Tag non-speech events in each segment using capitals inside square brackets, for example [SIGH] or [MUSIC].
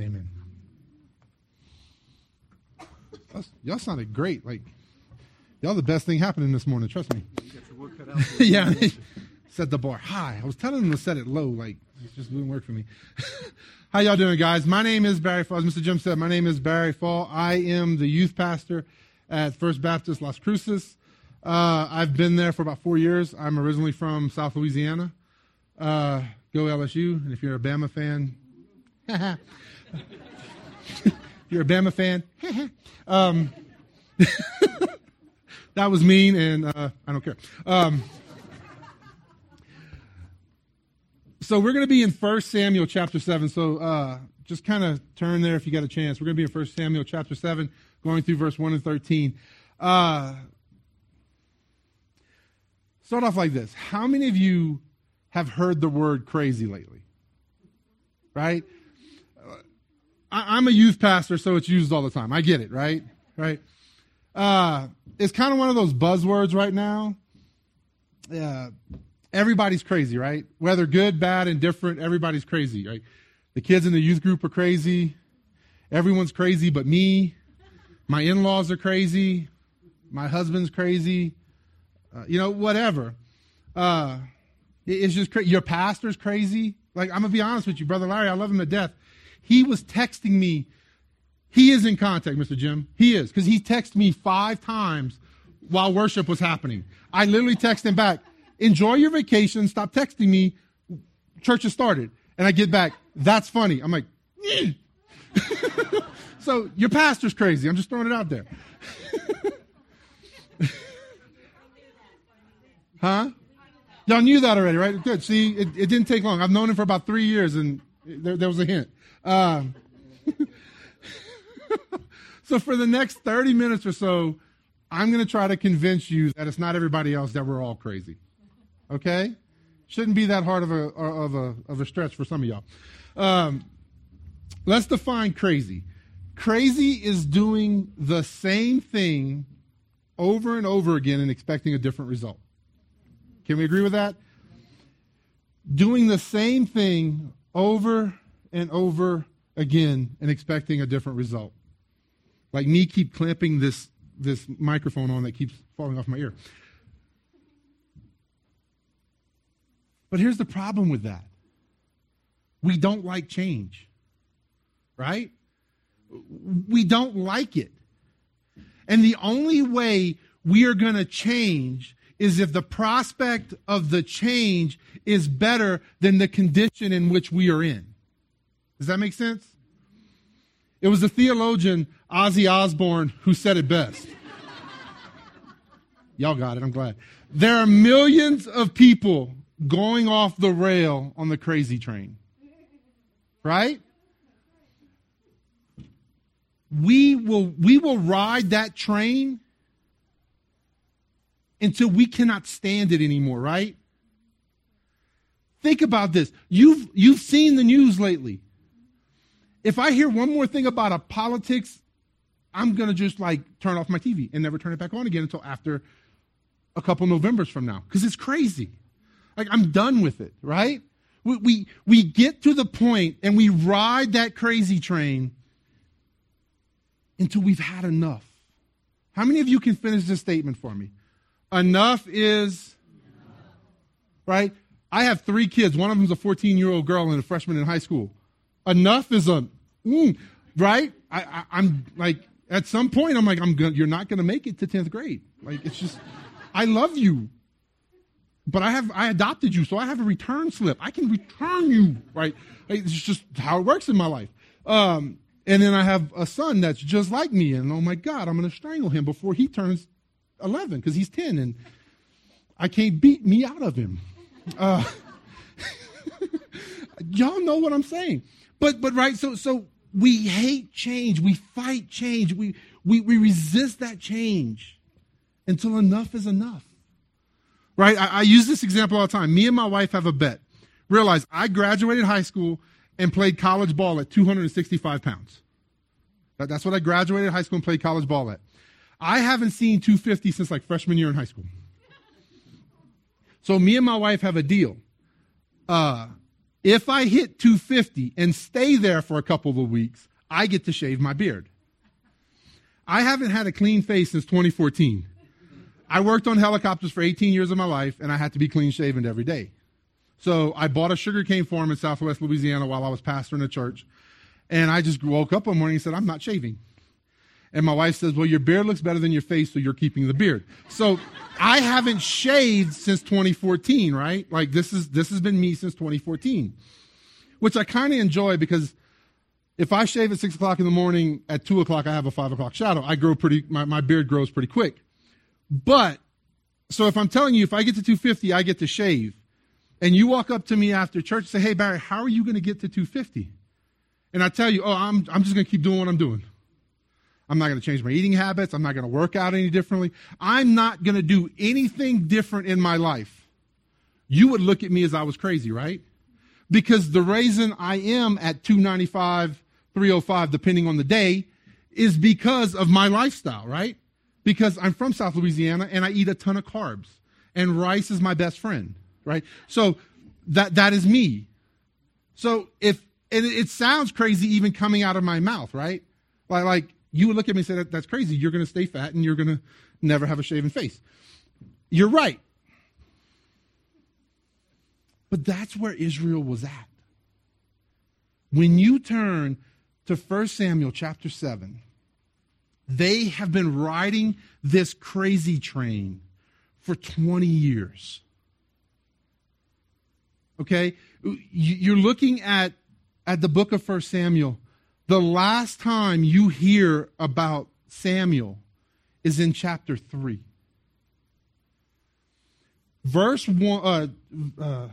Amen. Y'all sounded great. Like, y'all the best thing happening this morning. Trust me. [LAUGHS] yeah. set the bar high. I was telling them to set it low. Like, it just didn't work for me. [LAUGHS] How y'all doing, guys? My name is Barry Fall. As Mr. Jim said, my name is Barry Fall. I am the youth pastor at First Baptist Las Cruces. Uh, I've been there for about four years. I'm originally from South Louisiana. Uh, go LSU. And if you're a Bama fan, [LAUGHS] [LAUGHS] you're a Bama fan. [LAUGHS] um, [LAUGHS] that was mean, and uh, I don't care. Um, so we're going to be in 1 Samuel chapter 7. So uh, just kind of turn there if you got a chance. We're going to be in 1 Samuel chapter 7, going through verse 1 and 13. Uh, start off like this How many of you have heard the word crazy lately? Right? I, am a youth pastor, so it's used all the time. I get it, right? Right? Uh, it's kind of one of those buzzwords right now. Yeah everybody's crazy, right? Whether good, bad, indifferent, everybody's crazy, right? The kids in the youth group are crazy. Everyone's crazy but me. My in laws are crazy. My husband's crazy. Uh, you know, whatever. Uh, it's just cra- your pastor's crazy. Like, I'm going to be honest with you, Brother Larry, I love him to death. He was texting me. He is in contact, Mr. Jim. He is, because he texted me five times while worship was happening. I literally texted him back, enjoy your vacation. Stop texting me. Church has started. And I get back, that's funny. I'm like, [LAUGHS] so your pastor's crazy. I'm just throwing it out there. [LAUGHS] huh? Y'all knew that already, right? Good. See, it, it, didn't take long. I've known him for about three years, and there, there was a hint. Um, [LAUGHS] so for the next 30 minutes or so, I'm going to try to convince you that it's not everybody else that we're all crazy. Okay? Shouldn't be that hard of a, of a, of a stretch for some of y'all. Um, let's define crazy. Crazy is doing the same thing over and over again and expecting a different result. Can we agree with that? Doing the same thing over and over again and expecting a different result. Like me keep clamping this this microphone on that keeps falling off my ear. But here's the problem with that we don't like change, right? We don't like it. And the only way we are going to change is if the prospect of the change is better than the condition in which we are in. Does that make sense? It was the theologian Ozzy Osbourne who said it best. Y'all got it, I'm glad. There are millions of people going off the rail on the crazy train. Right? We will, we will ride that train until we cannot stand it anymore, right? Think about this. You've, you've seen the news lately. If I hear one more thing about a politics, I'm going to just like turn off my TV and never turn it back on again until after a couple Novembers from now because it's crazy. Like, I'm done with it, right? We, we, we get to the point and we ride that crazy train until we've had enough. How many of you can finish this statement for me? Enough is, right? I have three kids. One of them's a 14 year old girl and a freshman in high school. Enough is a, mm, right? I, am like, at some point, I'm like, I'm gonna, you're not going to make it to 10th grade. Like, it's just, I love you but I have I adopted you, so I have a return slip. I can return you, right? It's just how it works in my life. Um, and then I have a son that's just like me, and oh my God, I'm going to strangle him before he turns 11 because he's 10, and I can't beat me out of him. Uh, [LAUGHS] y'all know what I'm saying, but but right, so so we hate change, we fight change, we we we resist that change until enough is enough right? I, I use this example all the time. Me and my wife have a bet. Realize I graduated high school and played college ball at 265 pounds. That's what I graduated high school and played college ball at. I haven't seen 250 since like freshman year in high school. So me and my wife have a deal. Uh, If I hit 250 and stay there for a couple of weeks, I get to shave my beard. I haven't had a clean face since 2014. I worked on helicopters for 18 years of my life, and I had to be clean shaven every day. So I bought a sugarcane farm in southwest Louisiana while I was pastoring a church. And I just woke up one morning and said, I'm not shaving. And my wife says, Well, your beard looks better than your face, so you're keeping the beard. So I haven't shaved since 2014, right? Like this is this has been me since 2014. Which I kind of enjoy because if I shave at six o'clock in the morning, at two o'clock I have a five o'clock shadow. I grow pretty my, my beard grows pretty quick. But so if I'm telling you, if I get to 250, I get to shave. And you walk up to me after church and say, Hey Barry, how are you going to get to 250? And I tell you, oh, I'm I'm just going to keep doing what I'm doing. I'm not going to change my eating habits. I'm not going to work out any differently. I'm not going to do anything different in my life. You would look at me as I was crazy, right? Because the reason I am at 295, 305, depending on the day, is because of my lifestyle, right? Because I'm from South Louisiana and I eat a ton of carbs and rice is my best friend, right? So that, that is me. So if, and it sounds crazy even coming out of my mouth, right? Like, like you would look at me and say, that, That's crazy. You're going to stay fat and you're going to never have a shaven face. You're right. But that's where Israel was at. When you turn to 1 Samuel chapter 7, they have been riding this crazy train for 20 years. Okay? You're looking at, at the book of 1 Samuel the last time you hear about Samuel is in chapter 3. Verse 1, uh, uh,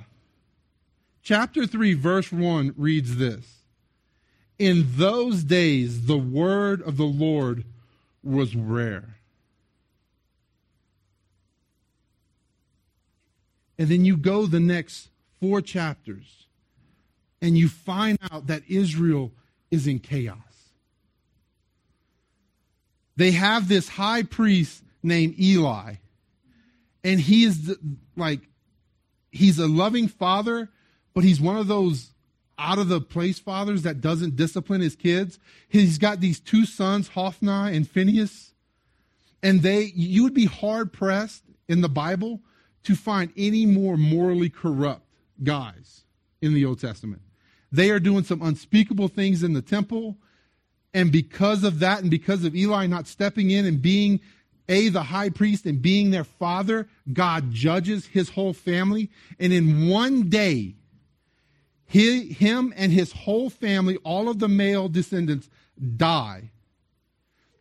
chapter 3, verse 1 reads this In those days, the word of the Lord was rare. And then you go the next four chapters and you find out that Israel is in chaos. They have this high priest named Eli, and he is like, he's a loving father, but he's one of those out of the place fathers that doesn't discipline his kids. He's got these two sons, Hophni and Phinehas, and they, you would be hard pressed in the Bible to find any more morally corrupt guys in the Old Testament. They are doing some unspeakable things in the temple. And because of that, and because of Eli not stepping in and being a the high priest and being their father, God judges his whole family. And in one day, he, him and his whole family, all of the male descendants, die.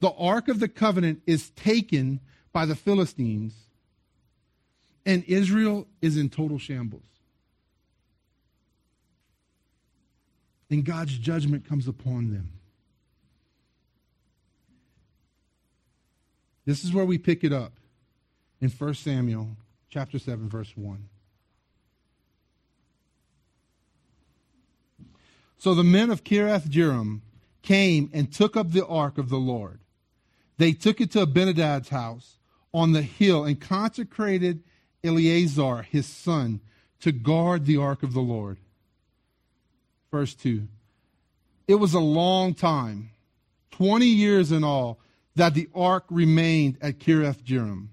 The Ark of the Covenant is taken by the Philistines, and Israel is in total shambles. And God's judgment comes upon them. This is where we pick it up in 1 Samuel chapter 7 verse 1. So the men of Kiriath Jearim came and took up the ark of the Lord. They took it to Abinadab's house on the hill and consecrated Eleazar, his son, to guard the ark of the Lord verse 2. It was a long time, 20 years in all, that the ark remained at Kiriath Jearim.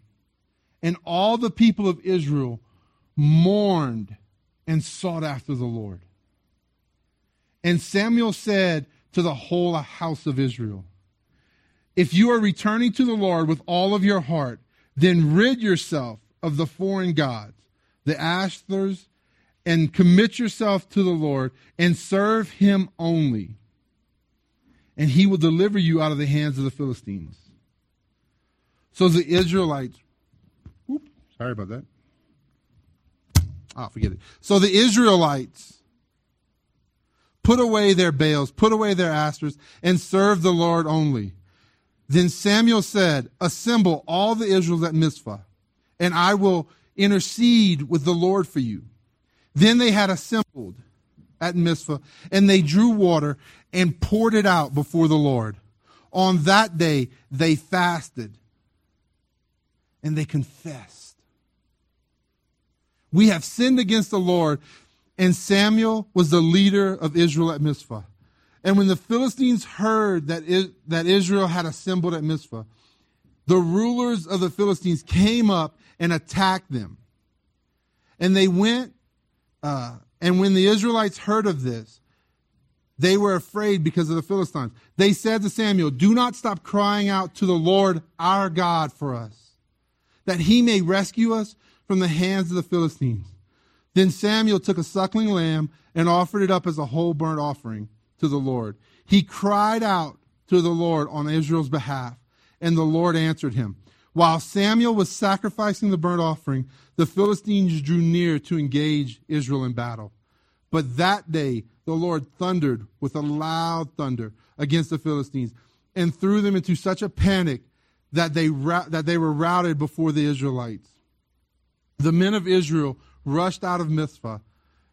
And all the people of Israel mourned and sought after the Lord. And Samuel said to the whole house of Israel, If you are returning to the Lord with all of your heart, then rid yourself of the foreign gods, the Ashtars and commit yourself to the Lord and serve him only. And he will deliver you out of the hands of the Philistines. So the Israelites, whoop, sorry about that. Ah, oh, forget it. So the Israelites put away their Baals, put away their asters, and serve the Lord only. Then Samuel said, Assemble all the Israels at Mizpah, and I will intercede with the Lord for you. Then they had assembled at Mizpah, and they drew water and poured it out before the Lord. On that day, they fasted and they confessed. We have sinned against the Lord. And Samuel was the leader of Israel at Mizpah. And when the Philistines heard that, that Israel had assembled at Mizpah, the rulers of the Philistines came up and attacked them. And they went, uh, and when the Israelites heard of this, they were afraid because of the Philistines. They said to Samuel, Do not stop crying out to the Lord our God for us, that he may rescue us from the hands of the Philistines. Then Samuel took a suckling lamb and offered it up as a whole burnt offering to the Lord. He cried out to the Lord on Israel's behalf, and the Lord answered him. While Samuel was sacrificing the burnt offering, the Philistines drew near to engage Israel in battle. But that day the Lord thundered with a loud thunder against the Philistines and threw them into such a panic that they, that they were routed before the Israelites. The men of Israel rushed out of Mizpah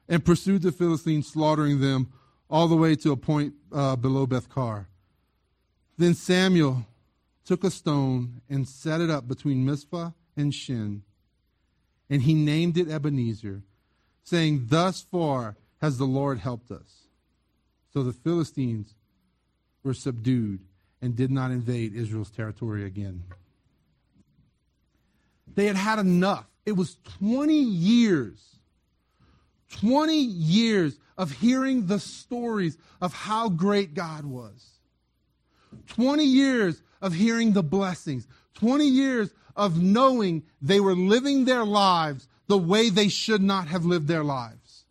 and pursued the Philistines, slaughtering them all the way to a point uh, below Beth Kar. Then Samuel took a stone and set it up between Mizpah and Shen, and he named it Ebenezer, saying, Thus far has the Lord helped us. So the Philistines were subdued and did not invade Israel's territory again. They had had enough. It was 20 years, 20 years of hearing the stories of how great God was. 20 years of hearing the blessings. 20 years of knowing they were living their lives the way they should not have lived their lives.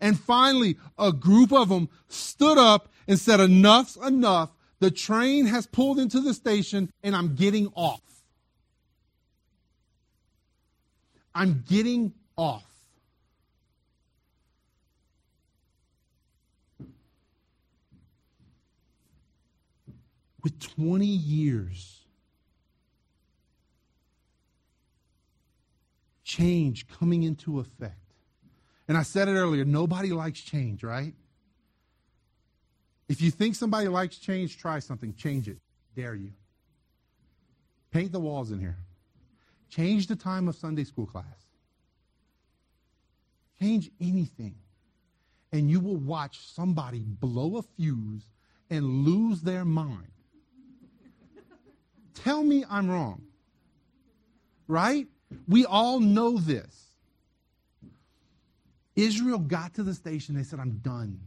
And finally, a group of them stood up and said, Enough's enough. The train has pulled into the station and I'm getting off. I'm getting off. With 20 years, change coming into effect. And I said it earlier nobody likes change, right? If you think somebody likes change, try something. Change it. Dare you. Paint the walls in here. Change the time of Sunday school class. Change anything. And you will watch somebody blow a fuse and lose their mind. Tell me I'm wrong. Right? We all know this. Israel got to the station. They said, I'm done.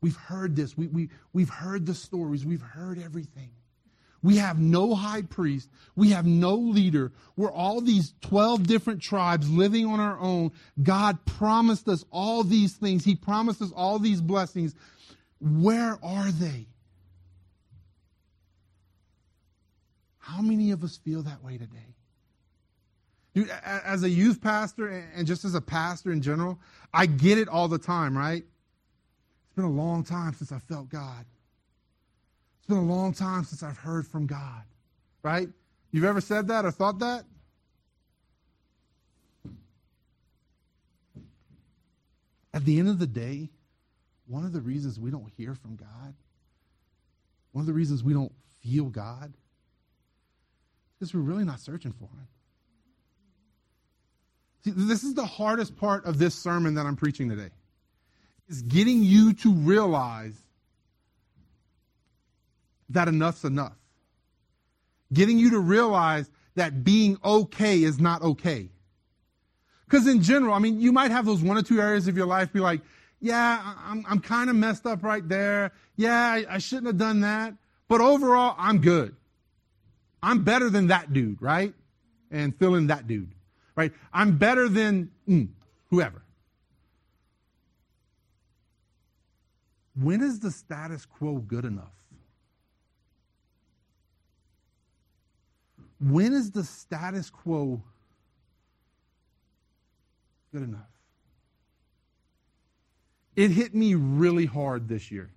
We've heard this. We, we, we've heard the stories. We've heard everything. We have no high priest. We have no leader. We're all these 12 different tribes living on our own. God promised us all these things. He promised us all these blessings. Where are they? How many of us feel that way today? Dude, as a youth pastor and just as a pastor in general, I get it all the time, right? It's been a long time since I felt God It's been a long time since I've heard from God. Right? You've ever said that or thought that? At the end of the day, one of the reasons we don't hear from God, one of the reasons we don't feel God, because we're really not searching for Him. See, this is the hardest part of this sermon that I'm preaching today. Is getting you to realize that enough's enough. Getting you to realize that being okay is not okay. Because in general, I mean, you might have those one or two areas of your life be like, yeah, I'm, I'm kind of messed up right there. Yeah, I, I shouldn't have done that. But overall, I'm good. I'm better than that dude, right? And feeling that dude, right? I'm better than mm, whoever. When is the status quo good enough? When is the status quo good enough? It hit me really hard this year.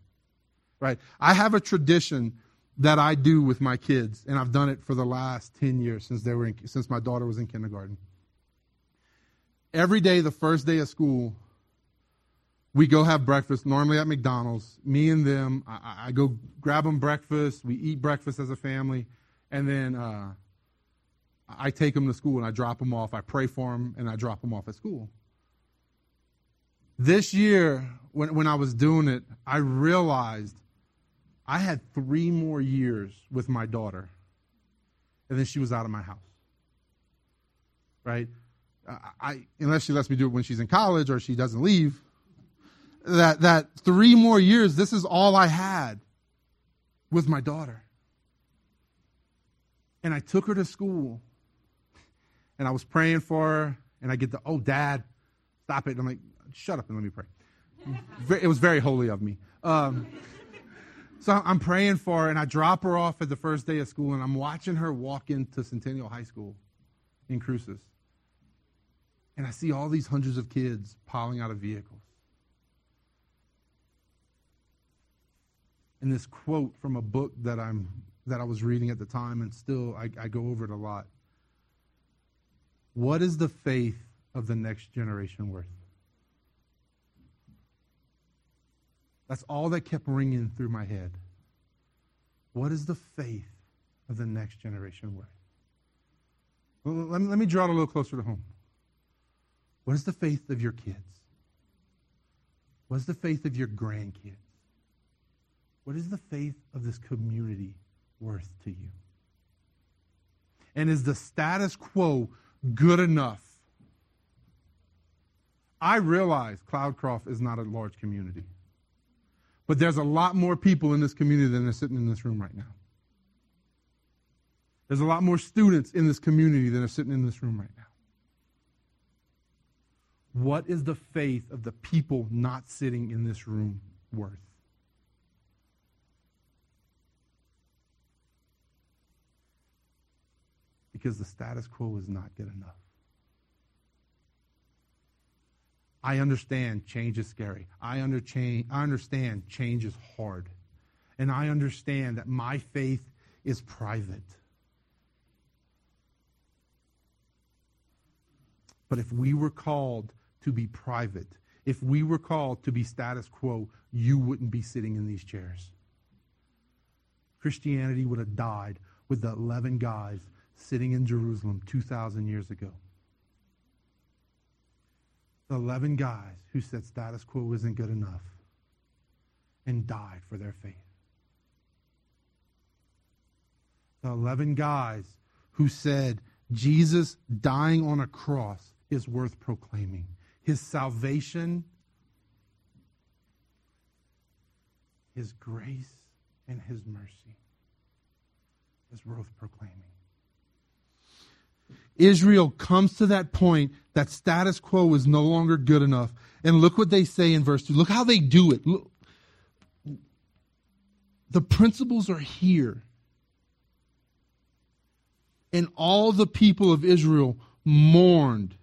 Right? I have a tradition that I do with my kids, and I've done it for the last 10 years since they were in, since my daughter was in kindergarten. Every day, the first day of school, we go have breakfast, normally at McDonald's. Me and them, I, I go grab them breakfast. We eat breakfast as a family, and then uh, I take them to school and I drop them off. I pray for them and I drop them off at school. This year, when, when I was doing it, I realized I had three more years with my daughter, and then she was out of my house. Right? I, unless she lets me do it when she's in college or she doesn't leave. That that three more years, this is all I had with my daughter. And I took her to school, and I was praying for her, and I get the, oh, dad, stop it. And I'm like, shut up and let me pray. [LAUGHS] It was very holy of me. Um, so I'm praying for her, and I drop her off at the first day of school, and I'm watching her walk into Centennial High School in Cruces. And I see all these hundreds of kids piling out of vehicles. And this quote from a book that I'm that I was reading at the time, and still I, I go over it a lot. What is the faith of the next generation worth? That's all that kept ringing through my head. What is the faith of the next generation worth? Well, let, me, let me draw it a little closer to home. What is the faith of your kids? What is the faith of your grandkids? What is the faith of this community worth to you? And is the status quo good enough? I realize Cloudcroft is not a large community. But there's a lot more people in this community than are sitting in this room right now. There's a lot more students in this community than are sitting in this room right now. What is the faith of the people not sitting in this room worth? Because the status quo is not good enough. I understand change is scary. I, under change, I understand change is hard. And I understand that my faith is private. But if we were called to be private, if we were called to be status quo, you wouldn't be sitting in these chairs. Christianity would have died with the 11 guys sitting in Jerusalem 2,000 years ago. 11 guys who said status quo isn't good enough and died for their faith. The 11 guys who said Jesus dying on a cross is worth proclaiming. His salvation, His grace, and His mercy is worth proclaiming. Israel comes to that point that status quo is no longer good enough. And look what they say in verse 2. Look how they do it. Look. The principles are here. And all the people of Israel mourned.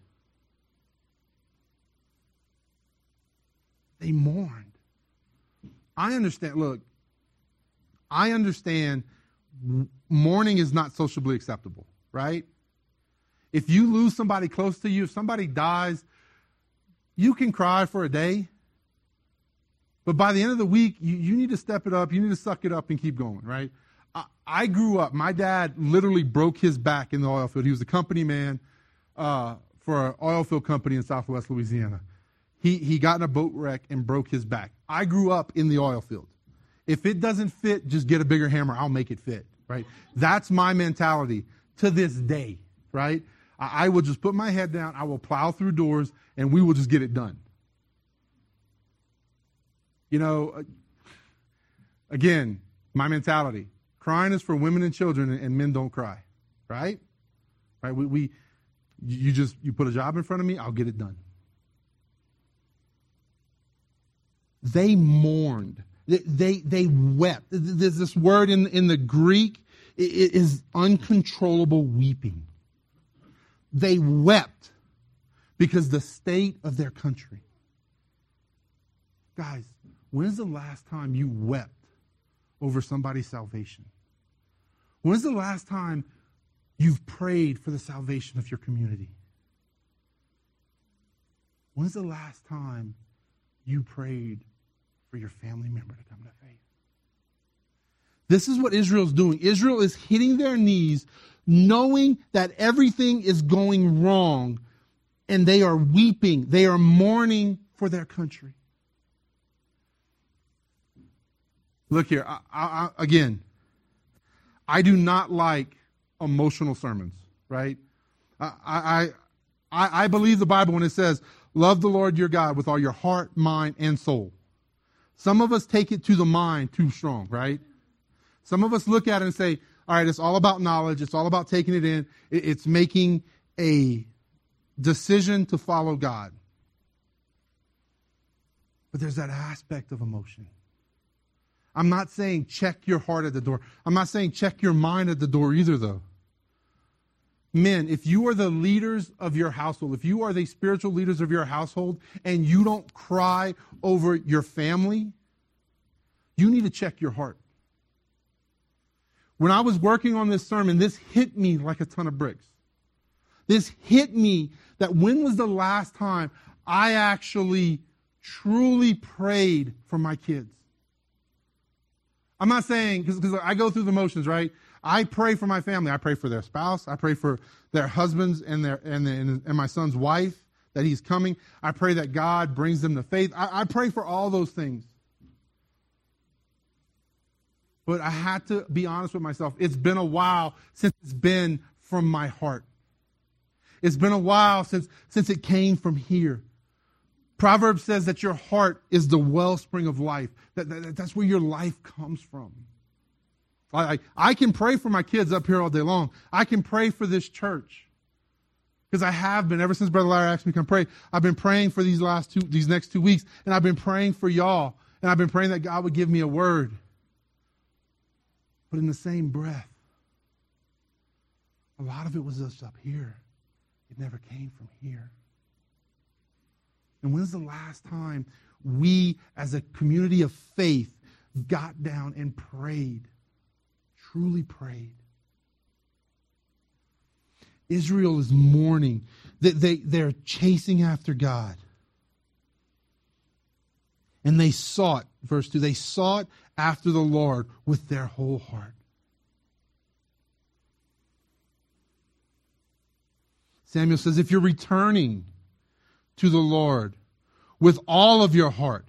They mourned. I understand. Look, I understand mourning is not sociably acceptable, right? If you lose somebody close to you, if somebody dies, you can cry for a day. But by the end of the week, you, you need to step it up. You need to suck it up and keep going, right? I, I grew up, my dad literally broke his back in the oil field. He was a company man uh, for an oil field company in southwest Louisiana. He, he got in a boat wreck and broke his back. I grew up in the oil field. If it doesn't fit, just get a bigger hammer. I'll make it fit, right? That's my mentality to this day, right? I, will just put my head down, I will plow through doors, and we will just get it done. You know, uh, again, my mentality crying is for women and children, and men don't cry, right? Right? We, we you just you put a job in front of me, I'll get it done. They mourned. They, they, they wept. There's this word in, in the Greek, it is uncontrollable weeping. They wept because the state of their country. Guys, when's the last time you wept over somebody's salvation? When's the last time you've prayed for the salvation of your community? When's the last time you prayed for your family member to come to faith? This is what Israel's doing. Israel is hitting their knees knowing that everything is going wrong and they are weeping, they are mourning for their country. Look here, I, I, again, I do not like emotional sermons, right? I, I, I, I believe the Bible when it says, love the Lord your God with all your heart, mind, and soul. Some of us take it to the mind too strong, right? Some of us look at it and say, all right, it's all about knowledge. It's all about taking it in. It's making a decision to follow God. But there's that aspect of emotion. I'm not saying check your heart at the door. I'm not saying check your mind at the door either, though. Men, if you are the leaders of your household, if you are the spiritual leaders of your household, and you don't cry over your family, you need to check your heart. When I was working on this sermon, this hit me like a ton of bricks. This hit me that when was the last time I actually truly prayed for my kids? I'm not saying, because I go through the motions, right? I pray for my family. I pray for their spouse. I pray for their husbands and their and, and my son's wife that he's coming. I pray that God brings them to faith. I, I pray for all those things. But I had to be honest with myself. It's been a while since it's been from my heart. It's been a while since, since it came from here. Proverbs says that your heart is the wellspring of life. That, that, that's where your life comes from. I, I can pray for my kids up here all day long. I can pray for this church. Because I have been, ever since Brother Larry asked me to come pray, I've been praying for these last two, these next two weeks, and I've been praying for y'all, and I've been praying that God would give me a word. But in the same breath, a lot of it was just up here. It never came from here. And when's the last time we, as a community of faith, got down and prayed truly prayed. Israel is mourning. They, they, they're chasing after God. And they sought, verse 2, they sought after the Lord with their whole heart. Samuel says, if you're returning to the Lord with all of your heart,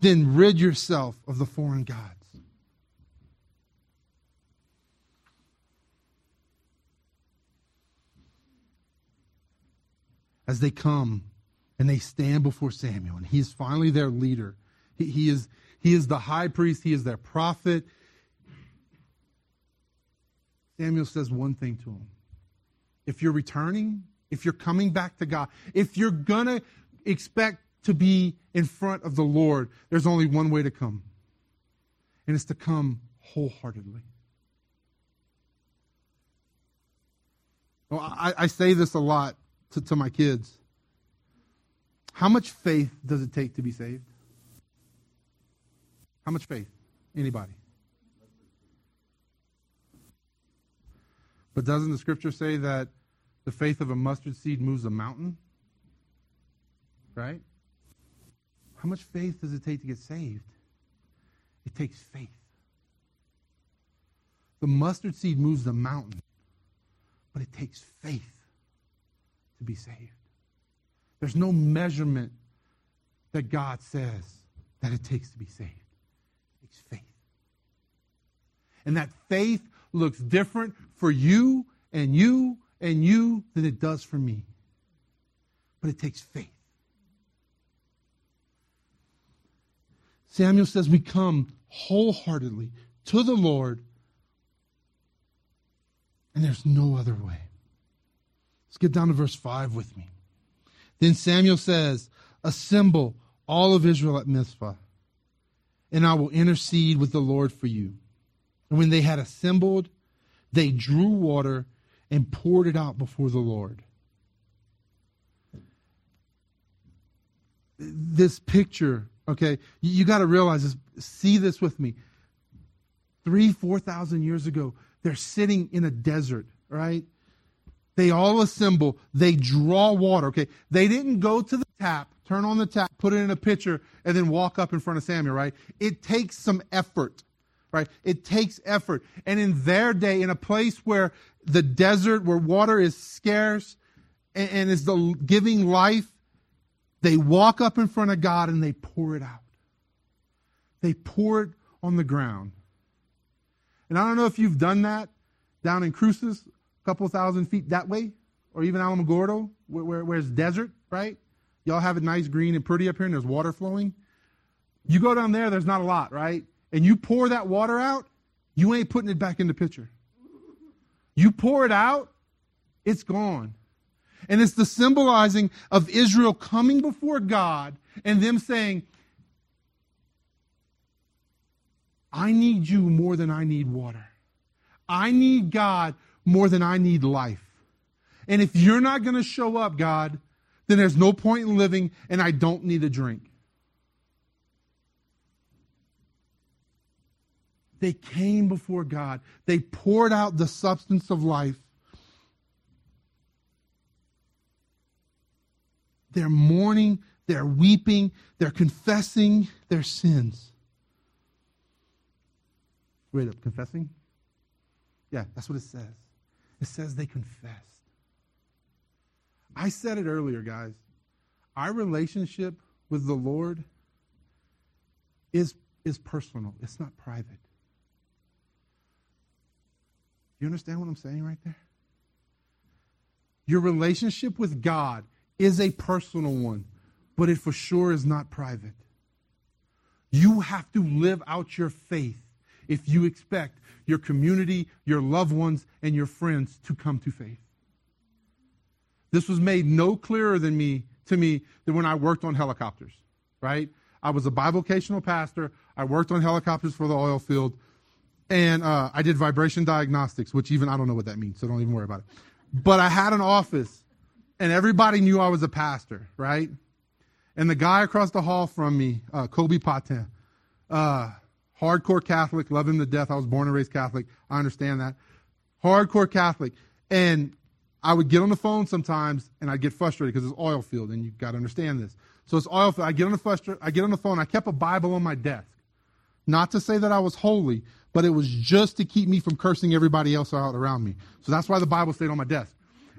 then rid yourself of the foreign gods. as they come and they stand before Samuel, and he is finally their leader. He, he, is, he is the high priest, he is their prophet. Samuel says one thing to him If you're returning, if you're coming back to God, if you're going to expect to be in front of the Lord, there's only one way to come, and it's to come wholeheartedly. Well, I, I say this a lot to, to my kids. How much faith does it take to be saved? How much faith? Anybody? But doesn't the scripture say that the faith of a mustard seed moves a mountain? Right? How much faith does it take to get saved? It takes faith. The mustard seed moves the mountain, but it takes faith to be saved. There's no measurement that God says that it takes to be saved. It takes faith. And that faith looks different for you and you and you than it does for me. But it takes faith. Samuel says we come wholeheartedly to the Lord, and there's no other way. Let's get down to verse 5 with me. Then Samuel says, Assemble all of Israel at Mizpah, and I will intercede with the Lord for you. And when they had assembled, they drew water and poured it out before the Lord. This picture, okay, you got to realize this, see this with me. Three, 4,000 years ago, they're sitting in a desert, right? They all assemble. They draw water. Okay. They didn't go to the tap, turn on the tap, put it in a pitcher, and then walk up in front of Samuel, right? It takes some effort, right? It takes effort. And in their day, in a place where the desert, where water is scarce and, and is the giving life, They walk up in front of God and they pour it out. They pour it on the ground. And I don't know if you've done that down in Cruces, couple thousand feet that way, or even Alamogordo, where, where, where it's desert, right? Y'all have it nice, green, and pretty up here, and there's water flowing. You go down there, there's not a lot, right? And you pour that water out, you ain't putting it back in the pitcher. You pour it out, it's gone. And it's the symbolizing of Israel coming before God and them saying, I need you more than I need water. I need God more than I need life. And if you're not going to show up, God, then there's no point in living and I don't need a drink. They came before God. They poured out the substance of life. They're mourning, they're weeping, they're confessing their sins. Wait up, confessing? Yeah, that's what it says. It says they confessed. I said it earlier, guys. Our relationship with the Lord is, is personal, it's not private. You understand what I'm saying right there? Your relationship with God is a personal one, but it for sure is not private. You have to live out your faith if you expect your community, your loved ones, and your friends to come to faith. This was made no clearer than me to me than when I worked on helicopters, right? I was a bivocational pastor. I worked on helicopters for the oil field. And uh, I did vibration diagnostics, which even I don't know what that means, so don't even worry about it. But I had an office, and everybody knew I was a pastor, right? And the guy across the hall from me, uh, Kobe Patin, uh, hardcore Catholic, love him to death. I was born and raised Catholic. I understand that. Hardcore Catholic. And I would get on the phone sometimes and I'd get frustrated because it's oil field and you've got to understand this. So it's oil field. I get on the frustra- I get on the phone. I kept a Bible on my desk. Not to say that I was holy, but it was just to keep me from cursing everybody else out around me. So that's why the Bible stayed on my desk.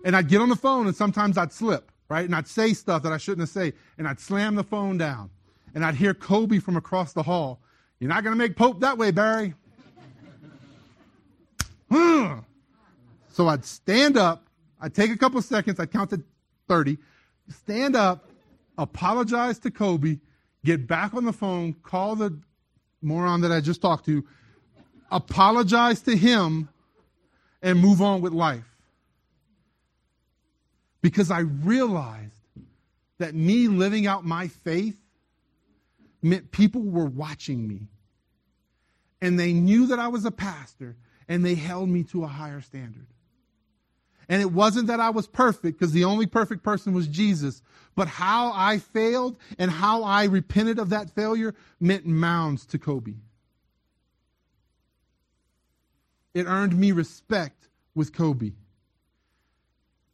And I'd get on the phone and sometimes I'd slip, right? And I'd say stuff that I shouldn't have said. And I'd slam the phone down. And I'd hear Kobe from across the hall. You're not going to make Pope that way, Barry. so I'd stand up. I'd take a couple seconds. I'd count to 30. Stand up, apologize to Kobe, get back on the phone, call the moron that I just talked to, apologize to him, and move on with life. Because I realized that me living out my faith meant people were watching me. And they knew that I was a pastor, and they held me to a higher standard. And it wasn't that I was perfect, because the only perfect person was Jesus. But how I failed and how I repented of that failure meant mounds to Kobe. It earned me respect with Kobe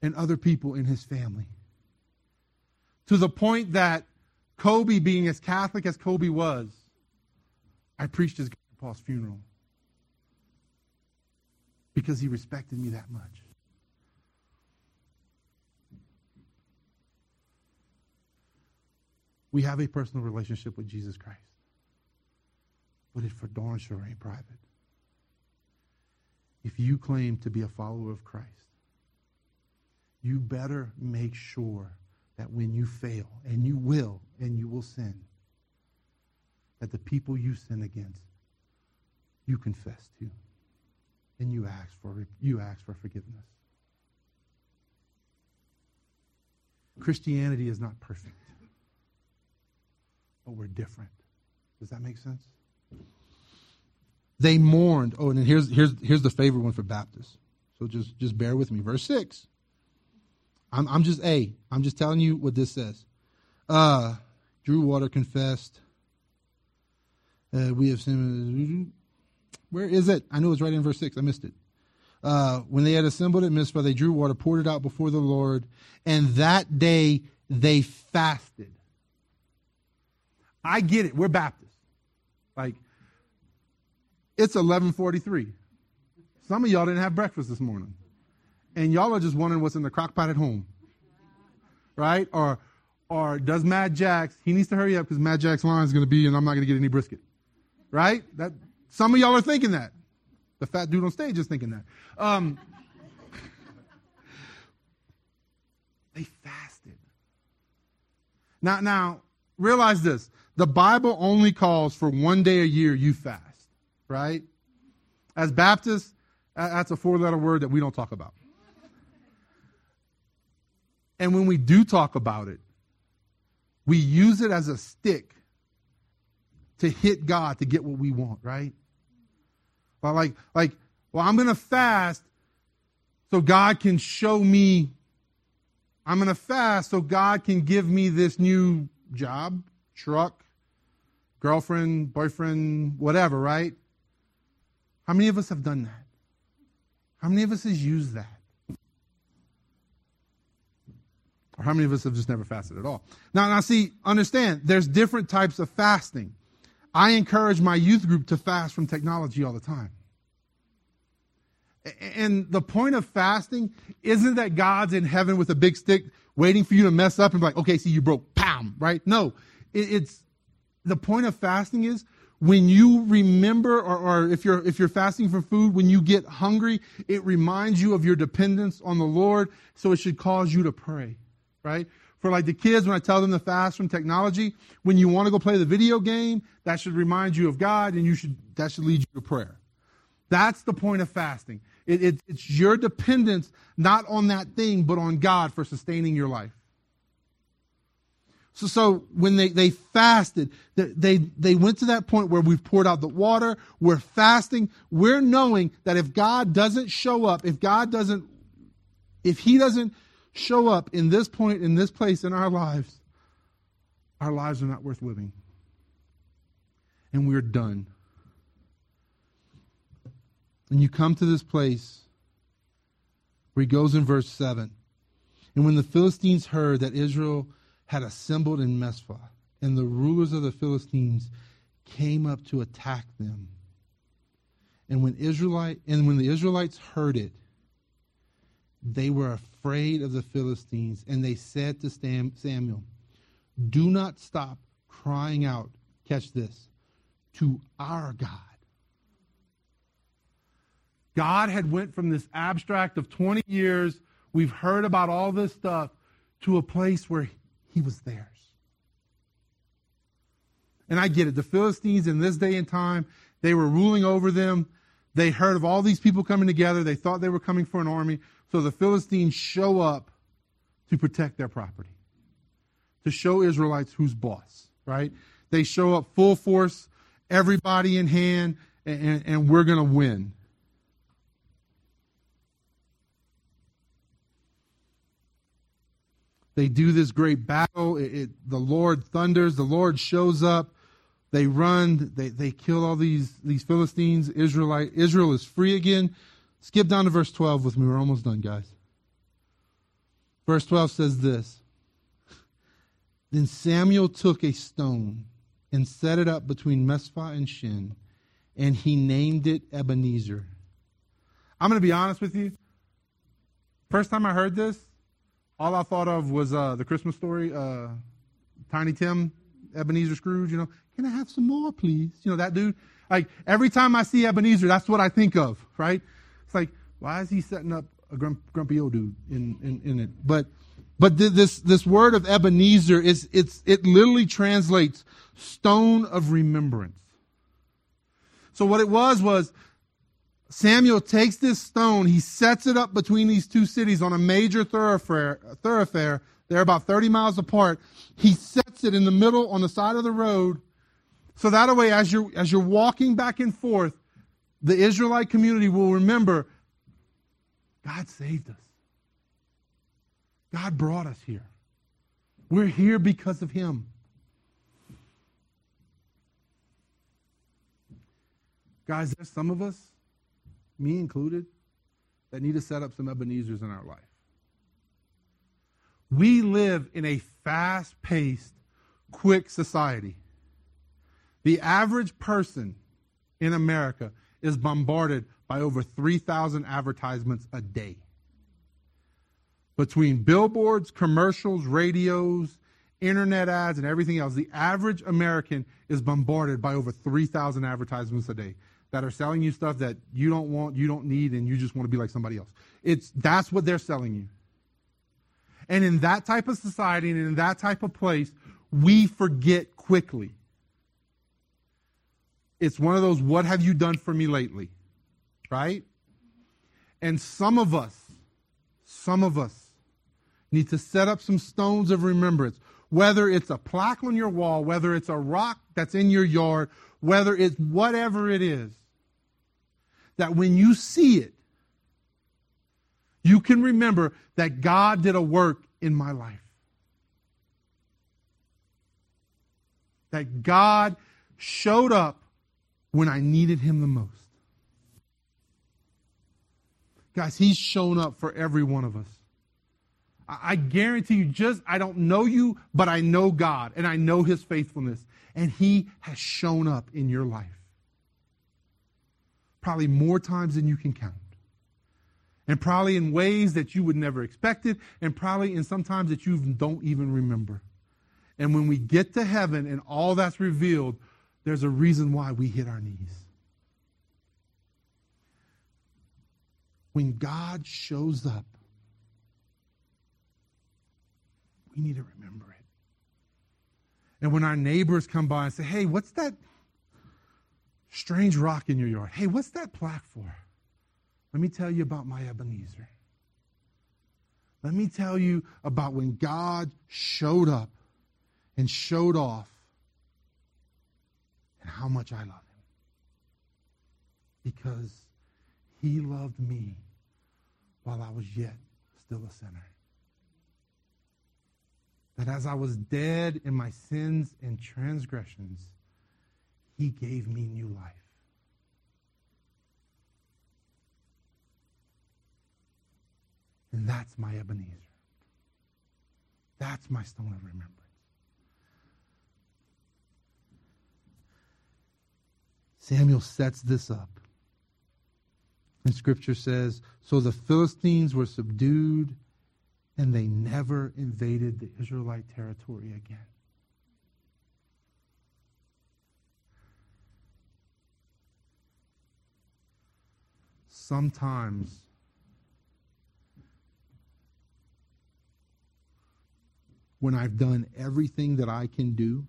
and other people in his family. To the point that Kobe, being as Catholic as Kobe was, I preached his grandpa's funeral because he respected me that much. We have a personal relationship with Jesus Christ, but it for darn sure ain't private if you claim to be a follower of Christ, you better make sure that when you fail, and you will, and you will sin, that the people you sin against, you confess to, and you ask for you ask for forgiveness. Christianity is not perfect, but we're different. Does that make sense? They mourned. Oh, and here's here's here's the favorite one for Baptists. So just just bear with me. Verse six. I'm I'm just a. I'm just telling you what this says. Uh, Drew Water confessed. Uh, we have seen. Where is it? I know it's right in verse six. I missed it. Uh, when they had assembled at Mizpah, they drew water, poured it out before the Lord, and that day they fasted. I get it. We're Baptists. Like it's 11:43. Some of y'all didn't have breakfast this morning. And y'all are just wondering what's in the crock pot at home. Right? Or or does Mad Jack's, he needs to hurry up because Mad Jack's line is going to be, and I'm not going to get any brisket. Right? That some of y'all are thinking that. The fat dude on stage is thinking that. Um, [LAUGHS] they fasted. Now, now realize this: the Bible only calls for one day a year you fast. Right? As Baptists, that's a four-letter word that we don't talk about. And when we do talk about it, we use it as a stick to hit God to get what we want, right? Well, like, like, well, I'm to fast so God can show me. I'm to fast so God can give me this new job, truck, girlfriend, boyfriend, whatever, right? How many of us have done that? How many of us has used that? Or how many of us have just never fasted at all? Now, now see, understand, there's different types of fasting. I encourage my youth group to fast from technology all the time. And the point of fasting isn't that God's in heaven with a big stick waiting for you to mess up and be like, okay, see, you broke, pam, right? No, it's the point of fasting is when you remember or, or, if you're if you're fasting for food when you get hungry it reminds you of your dependence on the lord so it should cause you to pray right? For like the kids, when I tell them to fast from technology, when you want to go play the video game, that should remind you of God and you should, that should lead you to prayer. That's the point of fasting. It, it, it's your dependence not on that thing, but on God for sustaining your life. So, so when they, they fasted, they, they went to that point where we've poured out the water, we're fasting, we're knowing that if God doesn't show up, if God doesn't, if He doesn't show up in this point, in this place in our lives, our lives are not worth living. And we're done. And you come to this place where he goes in verse 7. And when the Philistines heard that Israel had assembled in Mizpah, and the rulers of the Philistines came up to attack them. And when Israelite and when the Israelites heard it, they were afraid of the Philistines, and they said to Samuel, Do not stop crying out, catch this, to our God. God had went from this abstract of 20 years, we've heard about all this stuff, to a place where he was theirs. And I get it. The Philistines in this day and time, they were ruling over them. They heard of all these people coming together. They thought they were coming for an army. So the Philistines show up to protect their property, to show Israelites who's boss, right? They show up full force, everybody in hand, and, and we're going to win. They do this great battle. It, it, the Lord thunders. The Lord shows up. They run. They, they kill all these, these Philistines. Israelite, Israel is free again. Skip down to verse 12 with me. We're almost done, guys. Verse 12 says this [LAUGHS] Then Samuel took a stone and set it up between Mizpah and Shen, and he named it Ebenezer. I'm going to be honest with you. First time I heard this, all I thought of was uh, the Christmas story, uh, Tiny Tim, Ebenezer Scrooge. You know, can I have some more, please? You know that dude. Like every time I see Ebenezer, that's what I think of, right? It's like, why is he setting up a grumpy old dude in, in, in it? But, but this, this word of Ebenezer is, it's, it literally translates stone of remembrance. So what it was was Samuel takes this stone, he sets it up between these two cities on a major thoroughfare, thoroughfare. They're about 30 miles apart. He sets it in the middle on the side of the road. So that way, as you're, as you're walking back and forth, the Israelite community will remember God saved us. God brought us here. We're here because of Him. Guys, there's some of us, me included, that need to set up some Ebenezer's in our life. We live in a fast paced, quick society. The average person in America is bombarded by over 3,000 advertisements a day. Between billboards, commercials, radios, internet ads and everything else, the average American is bombarded by over 3,000 advertisements a day that are selling you stuff that you don't want, you don't need, and you just want to be like somebody else. It's that's what they're selling you. And in that type of society and in that type of place, we forget quickly. It's one of those, what have you done for me lately? Right? And some of us, some of us need to set up some stones of remembrance, whether it's a plaque on your wall, whether it's a rock that's in your yard, whether it's whatever it is, that when you see it, you can remember that God did a work in my life. That God showed up when I needed him the most. Guys, he's shown up for every one of us. I guarantee you, just, I don't know you, but I know God and I know his faithfulness. And he has shown up in your life. Probably more times than you can count. And probably in ways that you would never expect it, and probably in sometimes that you don't even remember. And when we get to heaven and all that's revealed, there's a reason why we hit our knees. When God shows up, we need to remember it. And when our neighbors come by and say, hey, what's that strange rock in your yard? Hey, what's that plaque for? Let me tell you about my Ebenezer. Let me tell you about when God showed up and showed off and how much I love him. Because he loved me while I was yet still a sinner. That as I was dead in my sins and transgressions, he gave me new life. And that's my Ebenezer. That's my stone of remembrance. Samuel sets this up. And scripture says, So the Philistines were subdued and they never invaded the Israelite territory again. Sometimes when I've done everything that I can do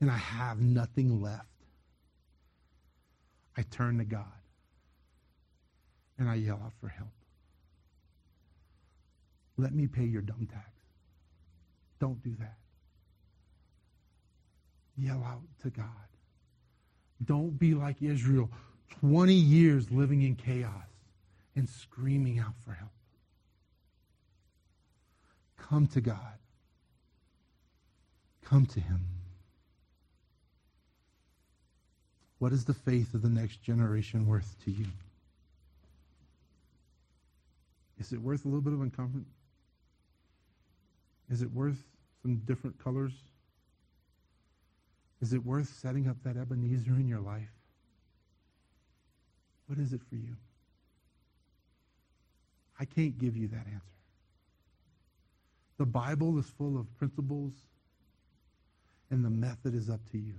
and I have nothing left, I turn to God and I yell out for help. Let me pay your dumb tax. Don't do that. Yell out to God. Don't be like Israel, 20 years living in chaos and screaming out for help. Come to God. Come to Him. What is the faith of the next generation worth to you? Is it worth a little bit of uncomfort? Is it worth some different colors? Is it worth setting up that Ebenezer in your life? What is it for you? I can't give you that answer. The Bible is full of principles, and the method is up to you.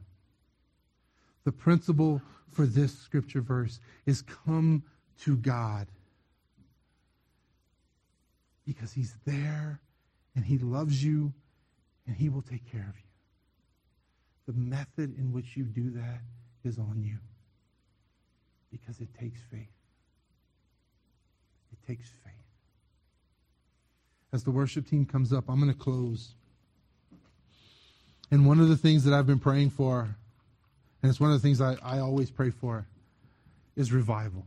The principle for this scripture verse is come to God because He's there and He loves you and He will take care of you. The method in which you do that is on you because it takes faith. It takes faith as the worship team comes up, I'm going to close. And one of the things that I've been praying for, and it's one of the things I, I always pray for, is revival.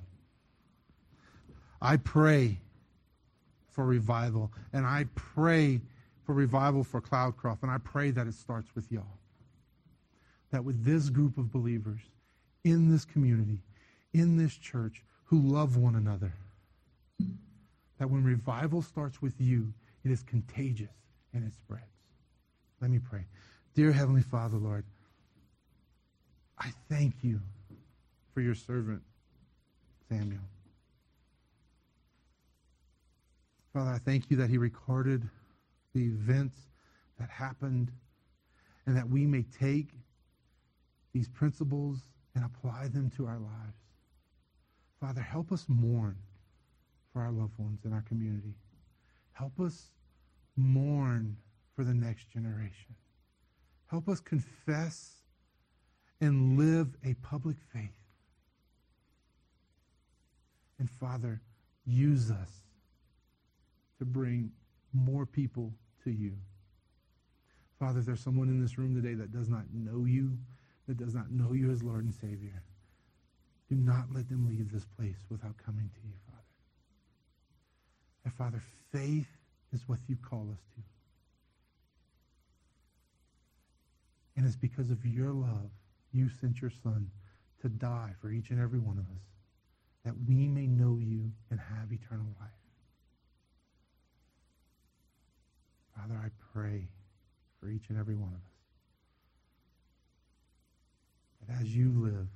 I pray for revival, and I pray for revival for Cloudcroft, and I pray that it starts with y'all. That with this group of believers in this community, in this church, who love one another, that when revival starts with you, it is contagious and it spreads. Let me pray. Dear Heavenly Father, Lord, I thank you for your servant, Samuel. Father, I thank you that he recorded the events that happened, and that we may take these principles and apply them to our lives. Father, help us mourn for our loved ones in our community. Help us mourn for the next generation. Help us confess and live a public faith. And Father, use us to bring more people to you. Father, if there's someone in this room today that does not know you, that does not know you as Lord and Savior, do not let them leave this place without coming to you, Father. And Father, faith is what you call us to. And it's because of your love you sent your Son to die for each and every one of us, that we may know you and have eternal life. Father, I pray for each and every one of us that as you live,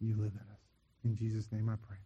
you live in us. In Jesus' name I pray.